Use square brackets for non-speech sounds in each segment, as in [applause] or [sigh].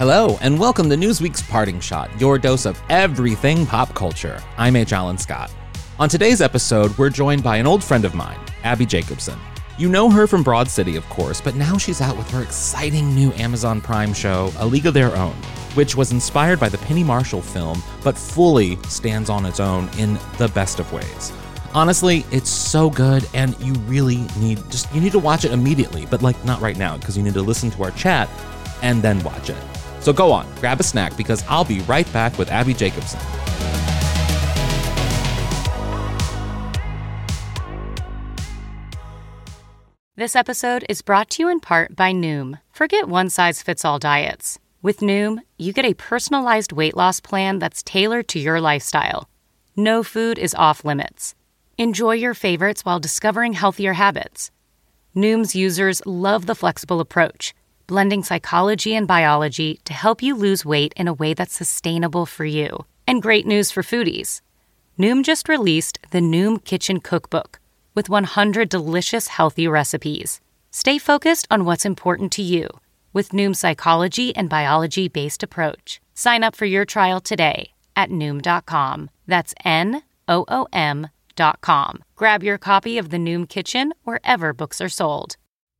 Hello, and welcome to Newsweek's Parting Shot, your dose of everything pop culture. I'm H. Alan Scott. On today's episode, we're joined by an old friend of mine, Abbi Jacobson. You know her from Broad City, of course, but now she's out with her exciting new Amazon Prime show, A League of Their Own, which was inspired by the Penny Marshall film, but fully stands on its own in the best of ways. Honestly, it's so good, and you really need just you need to watch it immediately, but like not right now, because you need to listen to our chat and then watch it. So go on, grab a snack because I'll be right back with Abbi Jacobson. This episode is brought to you in part by Noom. Forget one size fits all diets. With Noom, you get a personalized weight loss plan that's tailored to your lifestyle. No food is off limits. Enjoy your favorites while discovering healthier habits. Noom's users love the flexible approach, blending psychology and biology to help you lose weight in a way that's sustainable for you. And great news for foodies. Noom just released the Noom Kitchen Cookbook with 100 delicious healthy recipes. Stay focused on what's important to you with Noom's psychology and biology based approach. Sign up for your trial today at Noom.com. That's N O O M.com. Grab your copy of the Noom Kitchen wherever books are sold.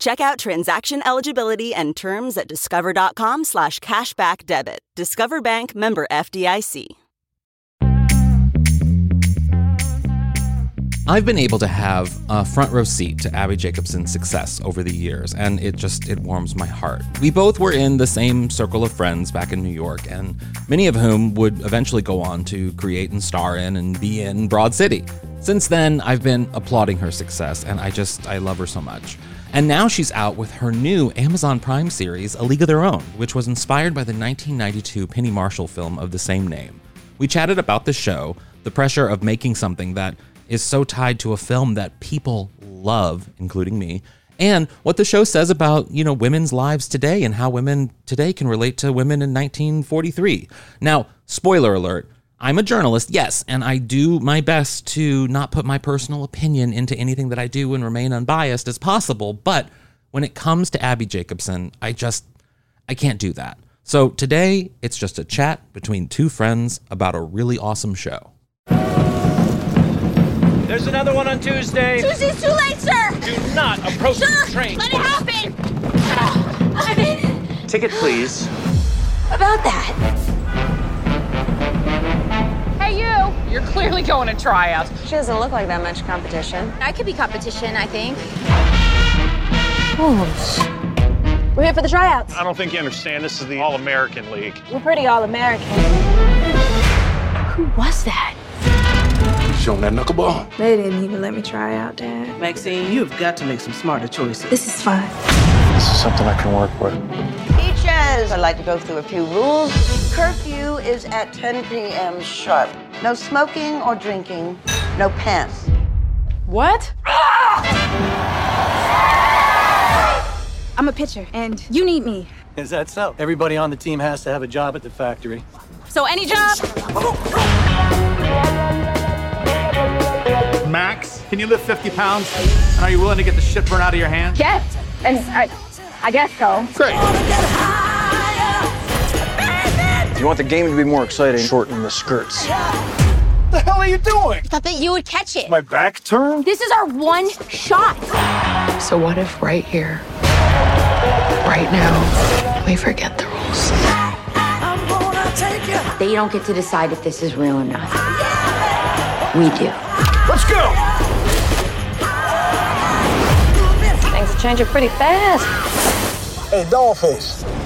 Check out transaction eligibility and terms at discover.com slash cashback debit. Discover Bank member FDIC. I've been able to have a front row seat to Abbi Jacobson's success over the years, and it just it warms my heart. We both were in the same circle of friends back in New York, and many of whom would eventually go on to create and star in and be in Broad City. Since then, I've been applauding her success, and I just I love her so much. And now she's out with her new Amazon Prime series, A League of Their Own, which was inspired by the 1992 Penny Marshall film of the same name. We chatted about the show, the pressure of making something that is so tied to a film that people love, including me, and what the show says about, you know, women's lives today and how women today can relate to women in 1943. Now, spoiler alert, I'm a journalist, yes, and I do my best to not put my personal opinion into anything that I do and remain unbiased as possible. But when it comes to Abbi Jacobson, I just, I can't do that. So today, it's just a chat between two friends about a really awesome show. There's another one on Tuesday. Tuesday's too late, sir. Do not approach Sir, the train. let it happen. I mean, Ticket, please. about that. You're clearly going to tryouts. She doesn't look like that much competition. I could be competition, I think. Oh, We're here for the tryouts. I don't think you understand. This is the All American League. We're pretty all American. Who was that? Show 'em that knuckleball. They didn't even let me try out, Dad. Maxine, you've got to make some smarter choices. This is fun. This is something I can work with. Peaches! I'd like to go through a few rules. Curfew is at 10 p.m. sharp. No smoking or drinking. No pants. What? [laughs] I'm a pitcher, and you need me. Is that so? Everybody on the team has to have a job at the factory. So any job? Max, can you lift 50 pounds? And are you willing to get the shit burned out of your hands? Yes, and I, I guess so. Great. You want the game to be more exciting? Shorten the skirts. What the hell are you doing? I Thought that you would catch it. My back turned? This is our one shot. So what if right here, right now, we forget the rules? They don't get to decide if this is real or not. We do. Let's go! Things are changing pretty fast. Hey, Dollface.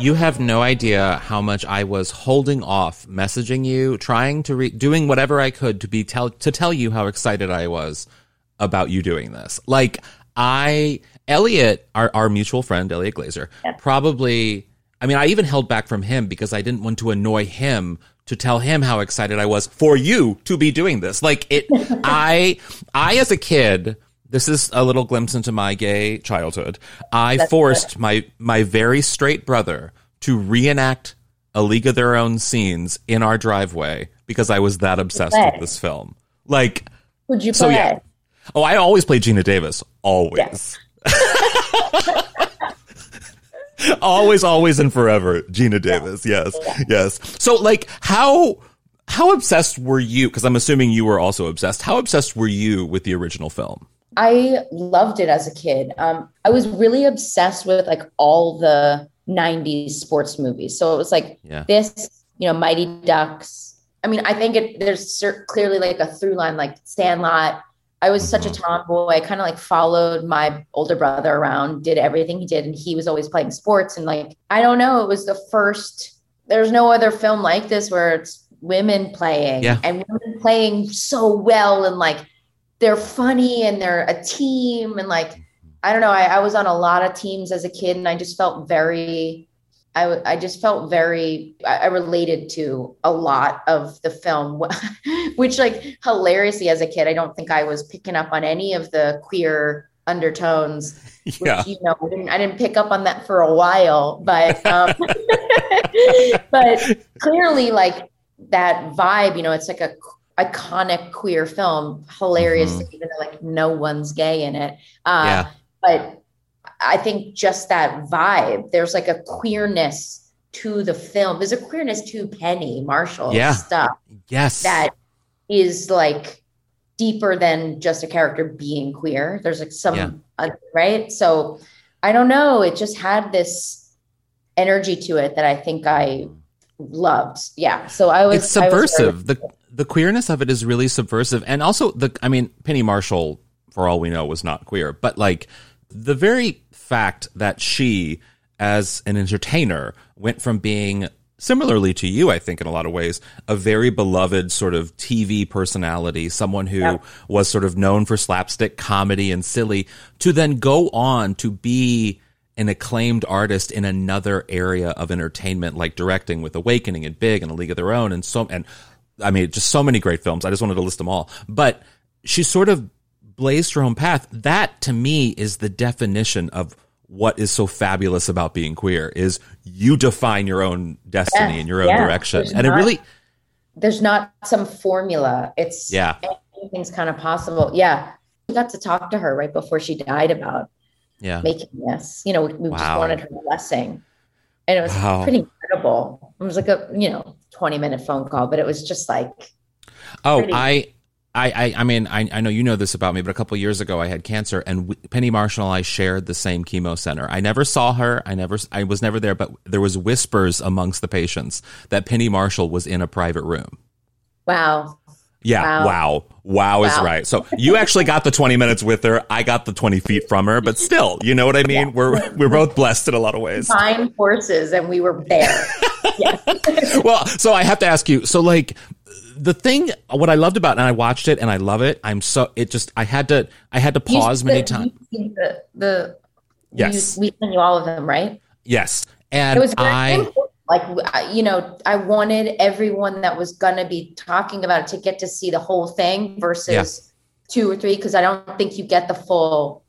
You have no idea how much I was holding off messaging you, trying to re- doing whatever I could to be tell to tell you how excited I was about you doing this. Like I Elliot, our our mutual friend Elliot Glazer, probably I mean, I even held back from him because I didn't want to annoy him to tell him how excited I was for you to be doing this. Like it [laughs] I I as a kid this is a little glimpse into my gay childhood. I That's forced good. my my very straight brother to reenact a League of Their Own scenes in our driveway because I was that obsessed play? with this film. Like, Who'd you so play? yeah. Oh, I always played Geena Davis. Always. [laughs] always, always, and forever. Geena Davis. Yes, yes. So, like, how how obsessed were you? Because I'm assuming you were also obsessed. How obsessed were you with the original film? I loved it as a kid. Um, I was really obsessed with like all the 90s sports movies. So it was like Yeah. this, you know, Mighty Ducks. I mean, I think it, there's clearly like a through line, like Sandlot. I was such a tomboy. I kind of like followed my older brother around, did everything he did, and he was always playing sports. And like, I don't know, it was the first. There's no other film like this where it's women playing Yeah. and women playing so well and like they're funny and they're a team and like I don't know. I, I was on a lot of teams as a kid, and I just felt very. i, I just felt very. I, I related to a lot of the film, [laughs] which like hilariously as a kid, I don't think I was picking up on any of the queer undertones. Yeah. Which, you know, I didn't, I didn't pick up on that for a while, but um, [laughs] but clearly, like that vibe, you know, it's like a iconic queer film, hilarious, even though like no one's gay in it. Uh, Yeah. But I think just that vibe, there's like a queerness to the film. There's a queerness to Penny Marshall Yeah. stuff Yes. that is like deeper than just a character being queer. There's like some, Yeah. uh, right? So I don't know. It just had this energy to it that I think I loved. Yeah. So I was it's I was subversive. the the queerness of it is really subversive, and also the. I mean, Penny Marshall, for all we know, was not queer, but like the very fact that she, as an entertainer, went from being similarly to you, I think, in a lot of ways, a very beloved sort of TV personality, someone who Yeah. was sort of known for slapstick comedy and silly, to then go on to be an acclaimed artist in another area of entertainment, like directing with Awakening and Big and A League of Their Own, and so and I mean, just so many great films. I just wanted to list them all, but she sort of blazed her own path. That to me is the definition of what is so fabulous about being queer is you define your own destiny Yes, and your own yeah. direction. There's And it really, there's not some formula. It's Yeah. anything's kind of possible. Yeah. We got to talk to her right before she died about yeah. making this. You know, we, we just wanted her blessing. And it was Wow. pretty incredible. It was like a, you know, 20 minute phone call, but it was just like, Oh, pretty- I, I, I, I mean, I, I know you know this about me, but a couple years ago I had cancer, and w- Penny Marshall and I shared the same chemo center. I never saw her. I never, I was never there, but there was whispers amongst the patients that Penny Marshall was in a private room. wow. Yeah, wow, wow, is Wow. right. So you actually got the twenty minutes with her. I got the twenty feet from her, but still, you know what I mean. We're we're both blessed in a lot of ways. Time forces, and we were there. [laughs] well, so I have to ask you. So, like, the thing, what I loved about, it, and I watched it, and I love it. I'm so it just I had to I had to pause many times. The, the Yes. you, we sent you all of them, right? Yes, and it was I important. like you know i wanted everyone that was going to be talking about it to get to see the whole thing versus Yeah. two or three because i don't think you get the full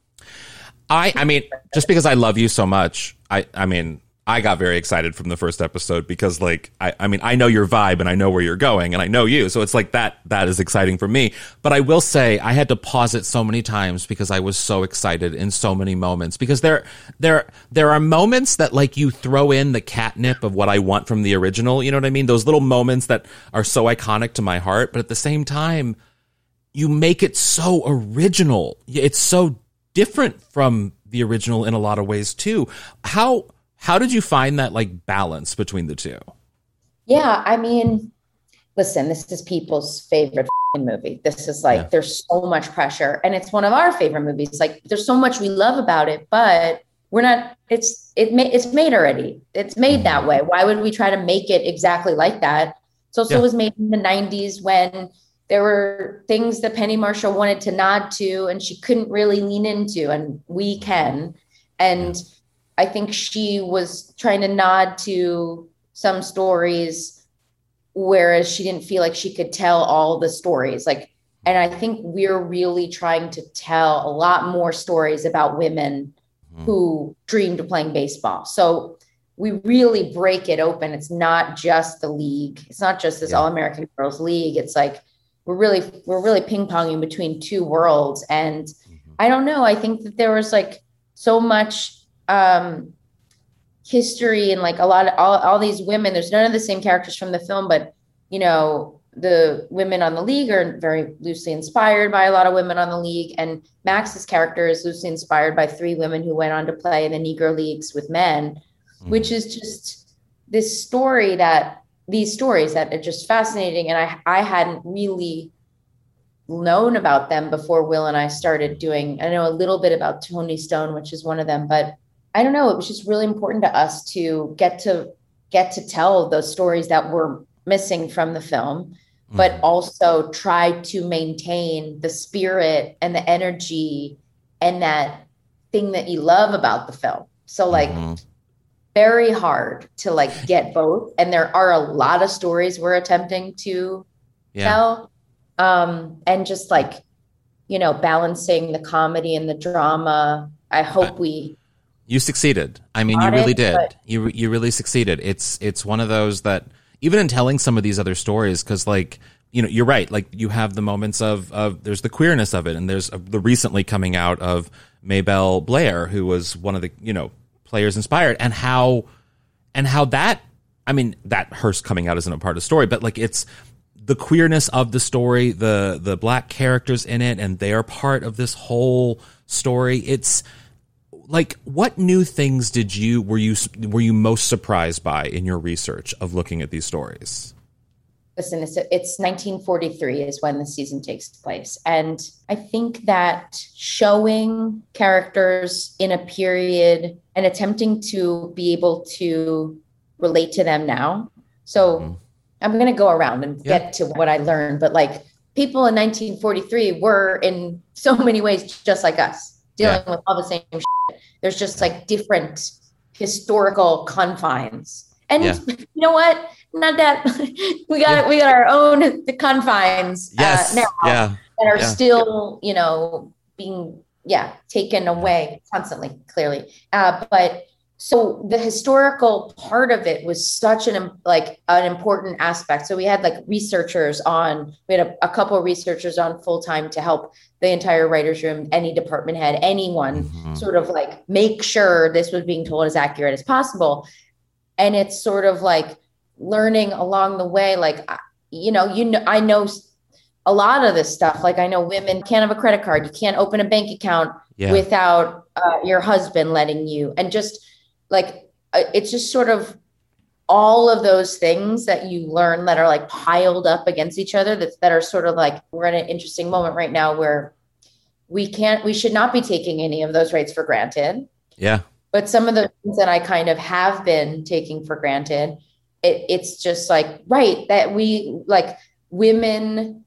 I I mean, just because I love you so much, I I mean, I got very excited from the first episode because like I I mean, I know your vibe and I know where you're going and I know you. So it's like that that is exciting for me. But I will say I had to pause it so many times because I was so excited in so many moments because there there there are moments that like you throw in the catnip of what I want from the original, you know what I mean? Those little moments that are so iconic to my heart, but at the same time you make it so original. It's so different from the original in a lot of ways too. How How did you find that like balance between the two? Yeah, I mean, listen, this is people's favorite movie. This is like, yeah. there's so much pressure, and it's one of our favorite movies. Like, there's so much we love about it, but we're not. It's it it's made already. It's made that mm-hmm. way. Why would we try to make it exactly like that? So, so yeah. was made in the '90s when there were things that Penny Marshall wanted to nod to, and she couldn't really lean into, and we can. And I think she was trying to nod to some stories whereas she didn't feel like she could tell all the stories like and i think we're really trying to tell a lot more stories about women mm. who dreamed of playing baseball so we really break it open it's not just the league it's not just this yeah. all-american girls league it's like we're really we're really ping-ponging between two worlds and mm-hmm. i don't know i think that there was like so much um history and like a lot of all, all these women there's none of the same characters from the film but you know the women on the league are very loosely inspired by a lot of women on the league and max's character is loosely inspired by three women who went on to play in the negro leagues with men mm-hmm. which is just this story that these stories that are just fascinating and i i hadn't really known about them before will and i started doing i know a little bit about toni stone which is one of them but I don't know, it was just really important to us to get to get to tell those stories that were missing from the film, but mm-hmm. also try to maintain the spirit and the energy and that thing that you love about the film. So like mm-hmm. very hard to like get both and there are a lot of stories we're attempting to yeah. tell um and just like you know balancing the comedy and the drama. I hope we you succeeded. I mean, you really did. You you really succeeded. It's it's one of those that even in telling some of these other stories, because like you know, you're right. Like you have the moments of of there's the queerness of it, and there's uh, the recently coming out of Maybelle Blair, who was one of the you know players inspired, and how and how that. I mean, that Hearst coming out isn't a part of the story, but like it's the queerness of the story, the the black characters in it, and they are part of this whole story. It's like what new things did you were you were you most surprised by in your research of looking at these stories listen it's, it's 1943 is when the season takes place and i think that showing characters in a period and attempting to be able to relate to them now so mm-hmm. i'm going to go around and yeah. get to what i learned but like people in 1943 were in so many ways just like us dealing yeah. with all the same shit there's just like different historical confines. And yeah. you know what? Not that [laughs] we got yeah. we got our own the confines uh, yes. uh, now yeah. that are still, you know, being yeah, taken away constantly, clearly. Uh, but so the historical part of it was such an like an important aspect. So we had like researchers on we had a, a couple of researchers on full time to help the entire writers room any department head anyone mm-hmm. sort of like make sure this was being told as accurate as possible. And it's sort of like learning along the way like you know you know i know a lot of this stuff. Like i know women can't have a credit card. You can't open a bank account yeah. without uh, your husband letting you. And just like uh, it's just sort of all of those things that you learn that are like piled up against each other that, that are sort of like we're in an interesting moment right now where we can't we should not be taking any of those rights for granted. Yeah. But some of the things that i kind of have been taking for granted it, it's just like right that we like women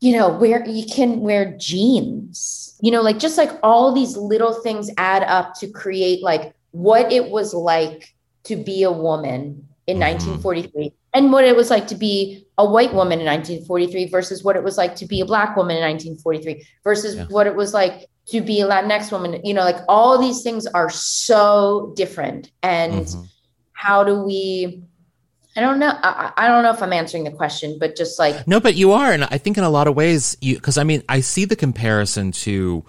you know where you can wear jeans you know like just like all these little things add up to create like what it was like to be a woman in mm-hmm. 1943 and what it was like to be a white woman in 1943 versus what it was like to be a black woman in 1943 versus yeah. what it was like to be a Latinx woman. You know, like all these things are so different. And mm-hmm. how do we? I don't know. I, I, don't know if I'm answering the question, but just like no, but you are, and I think in a lot of ways, you because I mean, I see the comparison to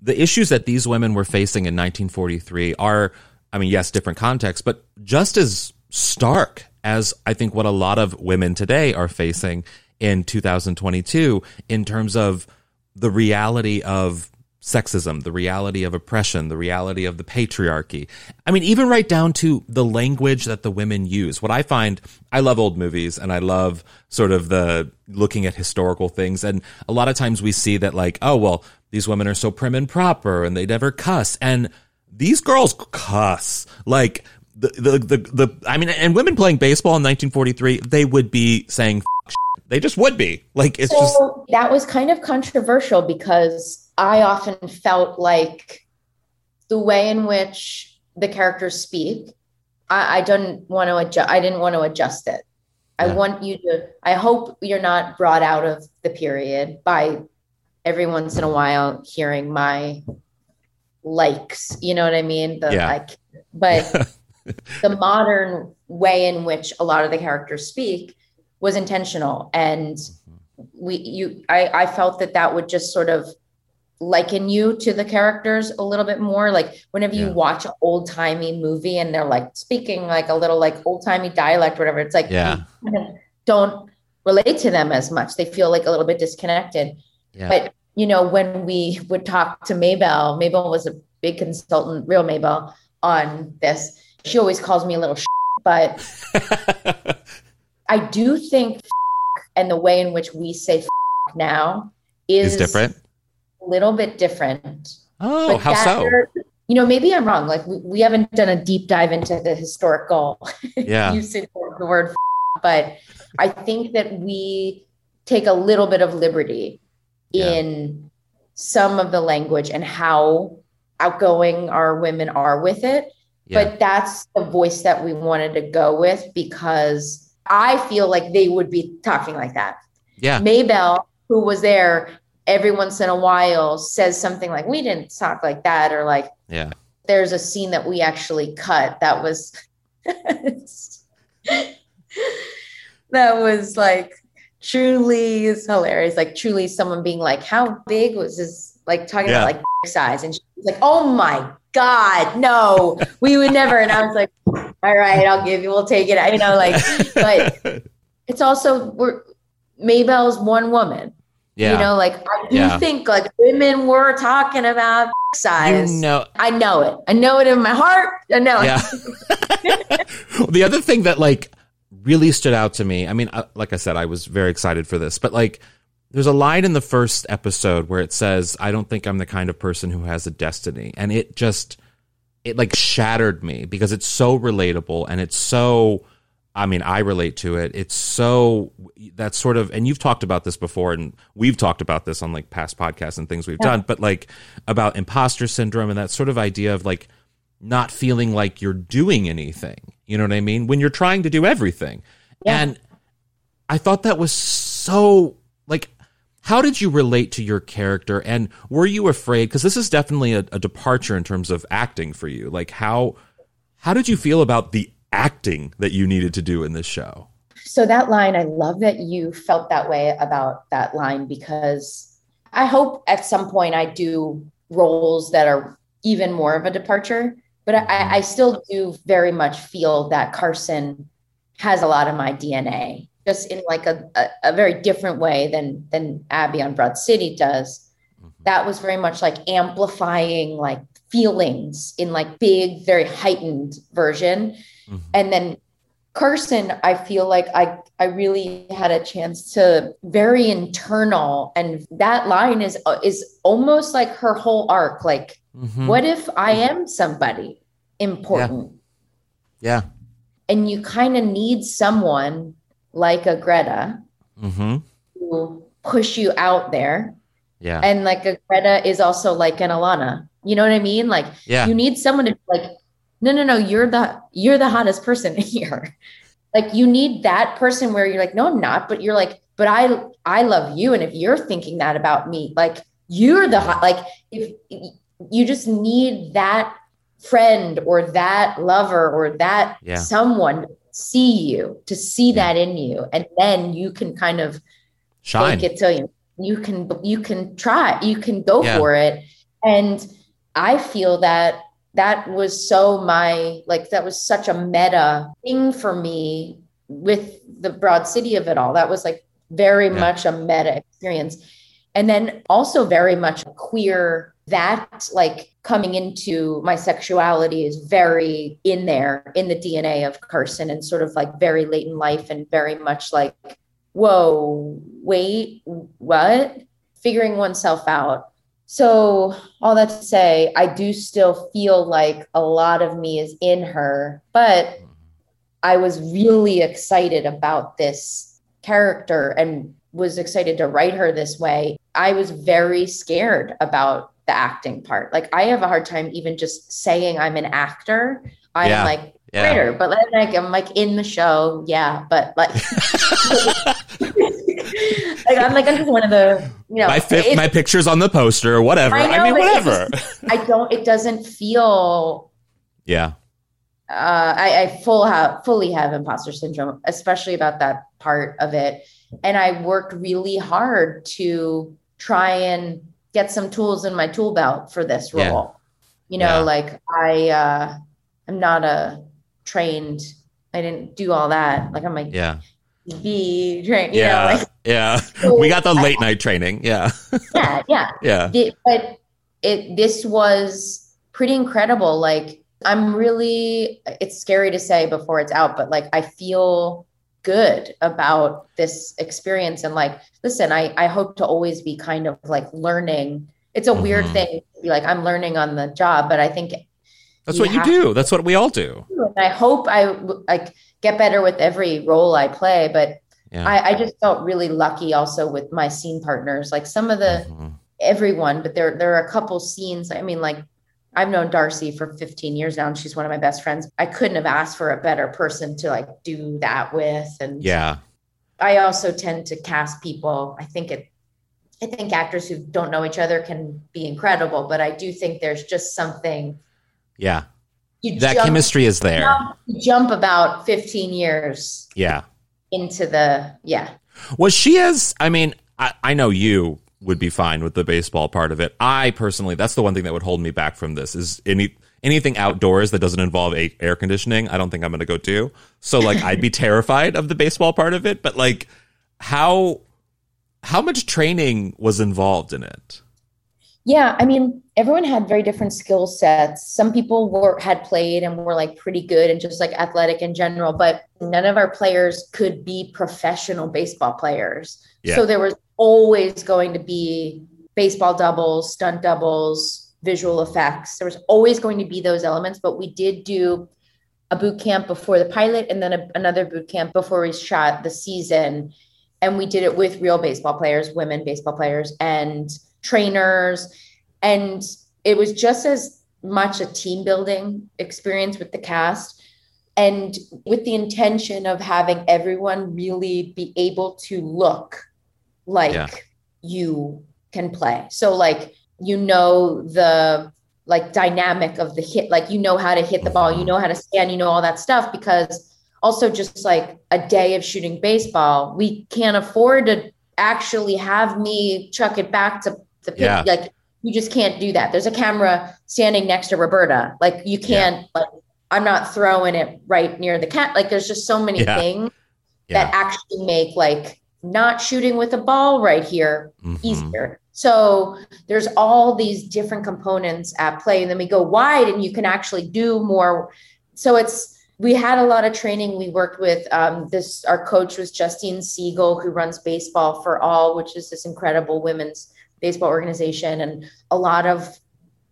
the issues that these women were facing in 1943 are, I mean, yes, different context, but just as stark as I think what a lot of women today are facing in 2022 in terms of the reality of sexism, the reality of oppression, the reality of the patriarchy. I mean, even right down to the language that the women use. What I find, I love old movies and I love sort of the looking at historical things. And a lot of times we see that like, oh, well, these women are so prim and proper and they never cuss. And these girls cuss. Like, the, the, the, the, I mean, and women playing baseball in 1943, they would be saying they just would be like it's so just that was kind of controversial because I often felt like the way in which the characters speak, I, I didn't want to adjust. I didn't want to adjust it. Yeah. I want you to. I hope you're not brought out of the period by every once in a while hearing my likes. You know what I mean? The yeah. like, but [laughs] the modern way in which a lot of the characters speak was intentional and we you I, I felt that that would just sort of liken you to the characters a little bit more like whenever yeah. you watch an old timey movie and they're like speaking like a little like old timey dialect whatever it's like yeah [laughs] don't relate to them as much they feel like a little bit disconnected yeah. but you know when we would talk to Maybelle Maybelle was a big consultant real Maybelle on this she always calls me a little but [laughs] I do think and the way in which we say now is, is different. A little bit different. Oh, but how so? You know, maybe I'm wrong. Like we, we haven't done a deep dive into the historical [laughs] yeah. usage of the word, but I think that we take a little bit of liberty yeah. in some of the language and how outgoing our women are with it. Yeah. But that's the voice that we wanted to go with because I feel like they would be talking like that. Yeah. Maybelle, who was there every once in a while, says something like, We didn't talk like that, or like, Yeah. There's a scene that we actually cut that was [laughs] that was like truly is hilarious. Like truly someone being like, How big was this? Like talking yeah. about like [laughs] size. And she's like, Oh my God, no, we would never. And I was like, all right, I'll give you, we'll take it. You know, like, but [laughs] it's also we're Maybelle's one woman. Yeah. You know, like I do yeah. think like women were talking about [laughs] size. You know, I know it. I know it in my heart. I know yeah. it. the other thing that like really stood out to me, I mean, uh, like I said, I was very excited for this, but like there's a line in the first episode where it says, I don't think I'm the kind of person who has a destiny. And it just, it like shattered me because it's so relatable and it's so, I mean, I relate to it. It's so, that sort of, and you've talked about this before and we've talked about this on like past podcasts and things we've yeah. done, but like about imposter syndrome and that sort of idea of like not feeling like you're doing anything. You know what I mean? When you're trying to do everything. Yeah. And I thought that was so like how did you relate to your character and were you afraid because this is definitely a, a, departure in terms of acting for you like how how did you feel about the acting that you needed to do in this show so that line i love that you felt that way about that line because i hope at some point i do roles that are even more of a departure but I, I still do very much feel that carson has a lot of my dna just in like a, a, a, very different way than than Abbi on Broad City does. Mm-hmm. That was very much like amplifying like feelings in like big, very heightened version. Mm-hmm. And then Carson, I feel like I I really had a chance to very internal, and that line is is almost like her whole arc. Like, mm-hmm. what if I am somebody important? Yeah. yeah. And you kind of need someone like a Greta mm-hmm. who push you out there. Yeah. And like a Greta is also like an Ilana. You know what I mean? Like yeah. you need someone to like, no, no, no, you're the you're the hottest person [laughs] here. like you need that person where you're like, no, I'm not, but you're like, but I I love you. And if you're thinking that about me, like you're the hot, like if you just need that friend or that lover or that yeah. someone see you, to see yeah. that in you, and then you can kind of shine it till you you can you can try, you can go yeah. for it. And I feel that that was so my like that was such a meta thing for me with the broad city of it all. That was like very much a meta experience. And then also very much queer that like coming into my sexuality is very in there in the DNA of Carson and sort of like very late in life and very much like, whoa, wait, what? Figuring oneself out. So, all that to say, I do still feel like a lot of me is in her, but I was really excited about this character and was excited to write her this way. I was very scared about the acting part. Like I have a hard time even just saying I'm an actor. I'm yeah. like yeah. writer, but like I'm like in the show, yeah. But like, [laughs] [laughs] like I'm like I'm just one of the you know my fi- my pictures on the poster or whatever. I, know, I mean whatever. Just, I don't. It doesn't feel. Yeah. Uh, I, I full have fully have imposter syndrome, especially about that part of it. And I worked really hard to try and get some tools in my tool belt for this role. Yeah. You know, yeah. like I uh I'm not a trained I didn't do all that. Like I'm like yeah. be trained. Yeah. Know, like, yeah. we got the late night training. Yeah. yeah. Yeah. [laughs] Yeah. The, but it this was pretty incredible. Like I'm really it's scary to say before it's out, but like I feel good about this experience and like listen i i hope to always be kind of like learning it's a mm-hmm. weird thing to be like i'm learning on the job but i think that's you what you do that's what we all do and i hope i like get better with every role i play but yeah. I, I just felt really lucky also with my scene partners like some of the mm-hmm. everyone but there there are a couple scenes i mean like I've known D'Arcy for 15 years now and she's one of my best friends. I couldn't have asked for a better person to like do that with. And yeah, I also tend to cast people. I think it, I think actors who don't know each other can be incredible, but I do think there's just something. Yeah. that jump, chemistry is there. Jump, jump about 15 years. Yeah. Into the, yeah. Was she as, I mean, I, I know you would be fine with the baseball part of it. I personally, that's the one thing that would hold me back from this is any anything outdoors that doesn't involve a, air conditioning. I don't think I'm going to go do. So like, I'd be [laughs] terrified of the baseball part of it. But like, how how much training was involved in it? Yeah, I mean, everyone had very different skill sets. Some people were had played and were like pretty good and just like athletic in general, but none of our players could be professional baseball players. Yeah. So there was always going to be baseball doubles, stunt doubles, visual effects. There was always going to be those elements, but we did do a boot camp before the pilot and then a, another boot camp before we shot the season. And we did it with real baseball players, women baseball players, and trainers. And it was just as much a team building experience with the cast and with the intention of having everyone really be able to look like yeah. you can play. So like you know the like dynamic of the hit, like you know how to hit the ball, you know how to stand, you know all that stuff because also just like a day of shooting baseball, we can't afford to actually have me chuck it back to the pitch. Yeah. Like you just can't do that. There's a camera standing next to Roberta. Like you can't yeah. like I'm not throwing it right near the cat. Like there's just so many yeah. things that actually make like not shooting with a ball right here mm-hmm. easier. So there's all these different components at play. And then we go wide and you can actually do more. So it's, we had a lot of training. We worked with um, this, our coach was Justine Siegel, who runs Baseball for All, which is this incredible women's baseball organization, and a lot of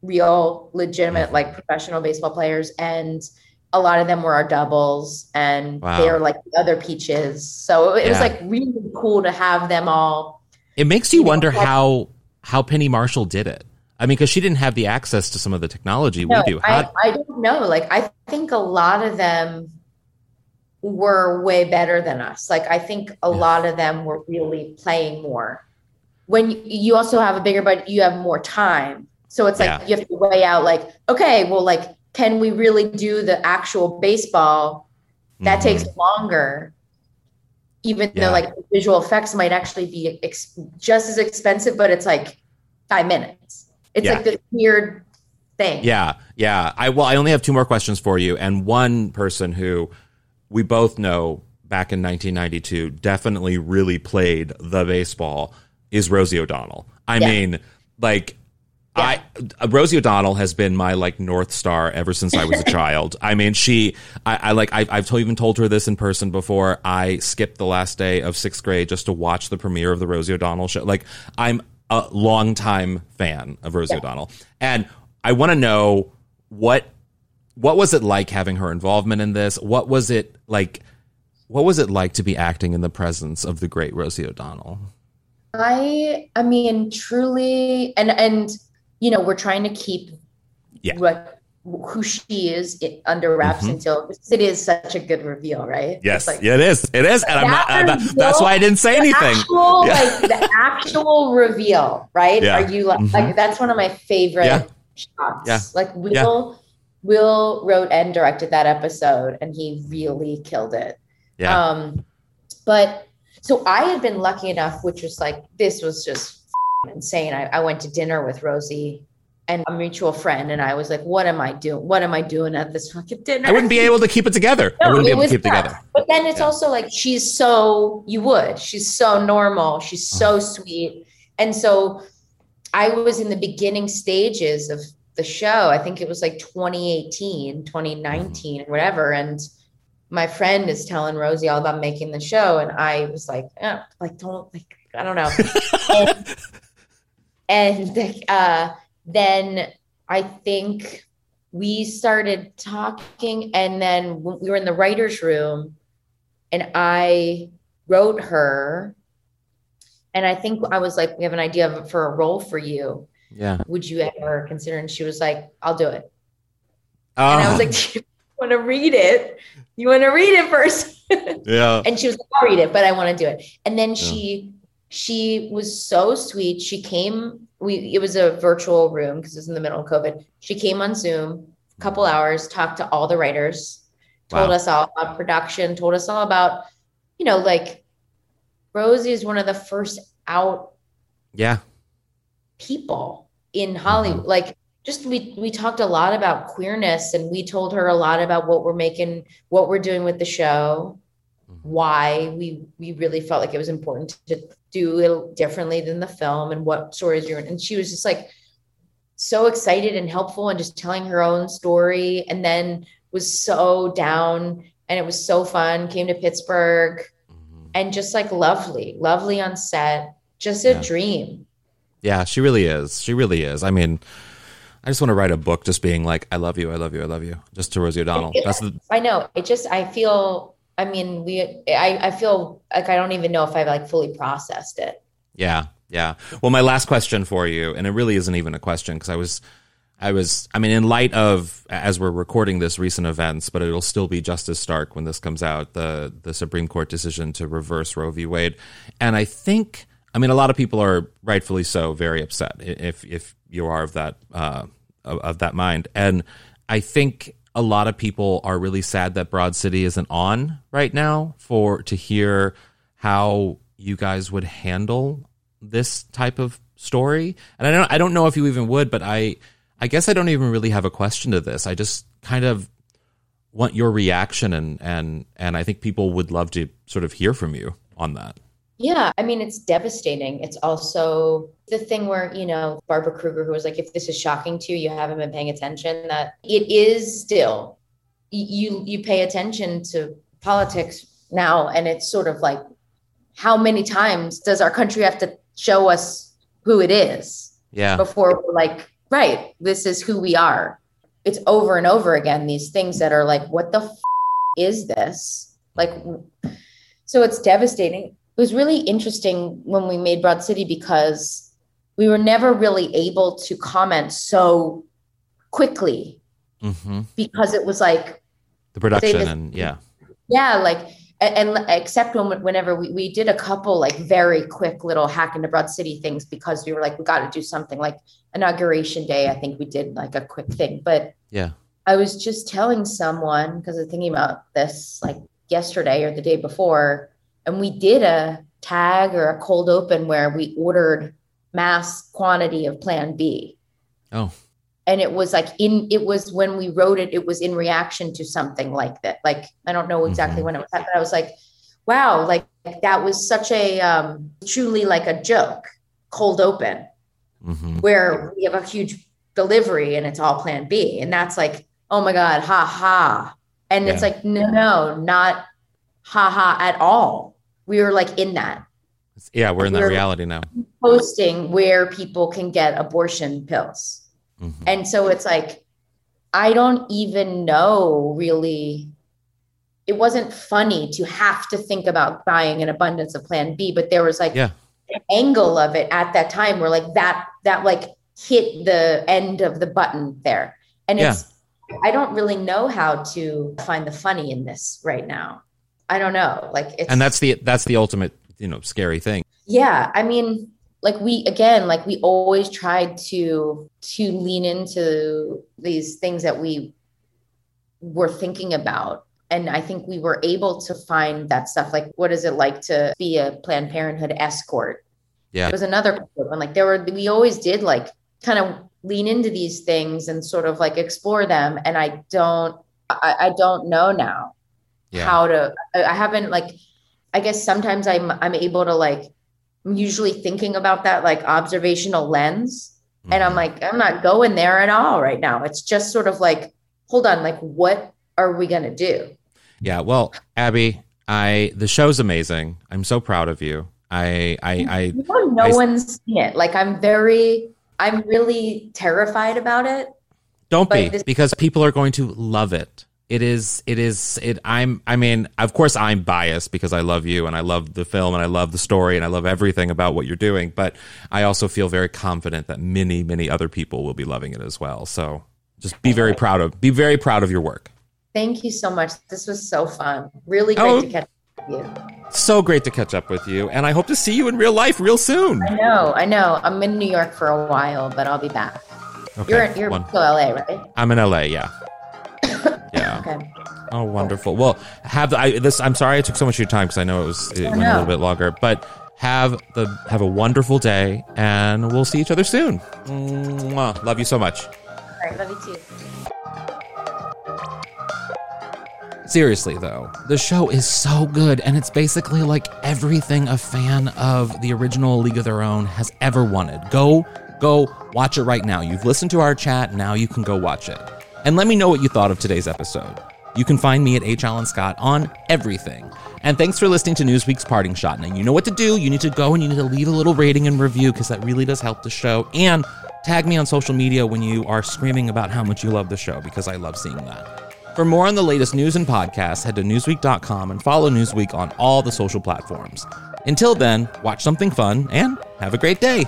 real, legitimate, like professional baseball players. And a lot of them were our doubles and wow. they're like the other peaches. So it yeah. was like really cool to have them all. It makes you, you wonder know, how how Penny Marshall did it. I mean, because she didn't have the access to some of the technology no, we do. How- I, I don't know. Like, I think a lot of them were way better than us. Like, I think a yeah. lot of them were really playing more. When you also have a bigger budget, you have more time. So it's like yeah. you have to weigh out, like, okay, well, like can we really do the actual baseball that mm-hmm. takes longer even yeah. though like visual effects might actually be ex- just as expensive but it's like five minutes it's yeah. like this weird thing yeah yeah i well i only have two more questions for you and one person who we both know back in 1992 definitely really played the baseball is rosie o'donnell i yeah. mean like I uh, Rosie O'Donnell has been my like north star ever since I was a [laughs] child. I mean, she, I, I like, I, I've told, even told her this in person before. I skipped the last day of sixth grade just to watch the premiere of the Rosie O'Donnell show. Like, I'm a longtime fan of Rosie yeah. O'Donnell, and I want to know what what was it like having her involvement in this? What was it like? What was it like to be acting in the presence of the great Rosie O'Donnell? I, I mean, truly, and and you know, we're trying to keep yeah. what who she is under wraps mm-hmm. until it is such a good reveal, right? Yes, like, yeah, it is. It is, and I'm not, uh, that's why I didn't say anything. Actual, yeah. Like the actual reveal, right? Yeah. Are you like, mm-hmm. like that's one of my favorite yeah. shots? Yeah. Like Will, Will wrote and directed that episode, and he really killed it. Yeah. Um, but so I had been lucky enough, which was like this was just insane. I, I went to dinner with Rosie and a mutual friend, and I was like, "What am I doing? What am I doing at this fucking dinner?" I wouldn't be able to keep it together. No, I wouldn't be able to keep it together. But then it's yeah. also like she's so you would. She's so normal. She's so sweet, and so I was in the beginning stages of the show. I think it was like 2018, 2019, or whatever, and my friend is telling Rosie all about making the show, and I was like, eh, like don't like I don't know. [laughs] and, uh, then I think we started talking, and then we were in the writers' room, and I wrote her, and I think I was like, "We have an idea for a role for you. Yeah, would you ever consider?" And she was like, "I'll do it." Oh. And I was like, "Do [laughs] you want to read it? You want to read it first? [laughs] yeah." And she was like, "I'll read it, but I want to do it." And then she she was so sweet. She came, we it was a virtual room because it was in the middle of COVID. She came on Zoom, a couple hours, talked to all the writers, told wow. us all about production, told us all about, you know, like Rosie is one of the first out yeah people in Hollywood. Mm-hmm. Like just we we talked a lot about queerness and we told her a lot about what we're making, what we're doing with the show, mm-hmm. Why we we really felt like it was important to do it differently than the film and what stories you're in. And she was just like so excited and helpful and just telling her own story. And then was so down and it was so fun. Came to Pittsburgh mm-hmm. and just like lovely, lovely on set, just a yeah. dream. Yeah, she really is. She really is. I mean, I just want to write a book just being like, I love you, I love you, I love you, just to Rosie O'Donnell. That's the- I know. It just, I feel I mean, we I, I feel like I don't even know if I've like fully processed it. Yeah. Yeah. Well, my last question for you, and it really isn't even a question because I was I was I mean, in light of as we're recording this recent events, but it'll still be just as stark when this comes out, the the Supreme Court decision to reverse Roe v. Wade. And I think I mean a lot of people are rightfully so very upset if if you are of that uh, of that mind. And I think a lot of people are really sad that Broad City isn't on right now for to hear how you guys would handle this type of story. And I don't I don't know if you even would, but I I guess I don't even really have a question to this. I just kind of want your reaction and and and I think people would love to sort of hear from you on that. Yeah, I mean, it's devastating. It's also the thing where, you know, Barbara Kruger, who was like, if this is shocking to you, you haven't been paying attention, that it is still, you, you pay attention to politics now. And it's sort of like, how many times does our country have to show us who it is? Yeah. Before we're like, right, this is who we are. It's over and over again, these things that are like, what the f- is this? Like, so it's devastating it was really interesting when we made Broad City because we were never really able to comment so quickly mm-hmm. because it was like the production this, and yeah. Yeah like and, and except when whenever we, we did a couple like very quick little hack into broad city things because we were like we got to do something like inauguration day i think we did like a quick thing. But yeah. I was just telling someone because i was thinking about this like yesterday or the day before and we did a tag or a cold open where we ordered mass quantity of plan B. Oh. And it was like in it was when we wrote it, it was in reaction to something like that. Like I don't know exactly mm-hmm. when it was, but I was like, wow, like that was such a um truly like a joke, cold open. Mhm. where we have a huge delivery and it's all plan B. And that's like, oh my God, ha ha. And it's like, no, no, not ha ha at all. We were like in that Yeah, we're in that We're- reality now. posting where people can get abortion pills. Mm-hmm. And so it's like, I don't even know really. It wasn't funny to have to think about buying an abundance of plan B, but there was like Yeah. an angle of it at that time where like that, that like hit the end of the button there. And it's, I don't really know how to find the funny in this right now. I don't know. Like it's, And that's the that's the ultimate, you know, scary thing. yeah i mean like we again like we always tried to to lean into these things that we were thinking about and i think we were able to find that stuff like what is it like to be a planned parenthood escort Yeah. it was another one like there were we always did like kind of lean into these things and sort of like explore them and i don't i, I don't know now Yeah. how to I, I haven't like i guess sometimes i'm i'm able to like i'm usually thinking about that like observational lens and i'm mm-hmm. like i'm not going there at all right now it's just sort of like hold on like what are we gonna do Yeah. Well, Abbi, I the show's amazing. I'm so proud of you. I I I know, no I- one's seen it like i'm very i'm really terrified about it don't be this- because people are going to love it. It is it is it I'm I mean, of course I'm biased because I love you and I love the film and I love the story and I love everything about what you're doing, but I also feel very confident that many many other people will be loving it as well. So just be very proud of be very proud of your work. thank you so much this was so fun really great Oh. to catch up with you So great to catch up with you and I hope to see you in real life real soon. i know i know i'm in new york for a while but i'll be back Okay, you're you're still la right I'm in LA, yeah. Yeah. okay Oh, wonderful. Well, have I, this. I'm sorry I took so much of your time because I know it was it went a little bit longer. But have the have a wonderful day, and we'll see each other soon. Mwah. Love you so much. all right love you too Seriously though, the show is so good, and it's basically like everything a fan of the original League of Their Own has ever wanted. Go, go watch it right now. You've listened to our chat, now you can go watch it. And let me know what you thought of today's episode. You can find me at H. Alan Scott on everything. And thanks for listening to Newsweek's Parting Shot. Now, you know what to do. You need to go and you need to leave a little rating and review because that really does help the show. And tag me on social media when you are screaming about how much you love the show because I love seeing that. For more on the latest news and podcasts, head to Newsweek.com and follow Newsweek on all the social platforms. Until then, watch something fun and have a great day.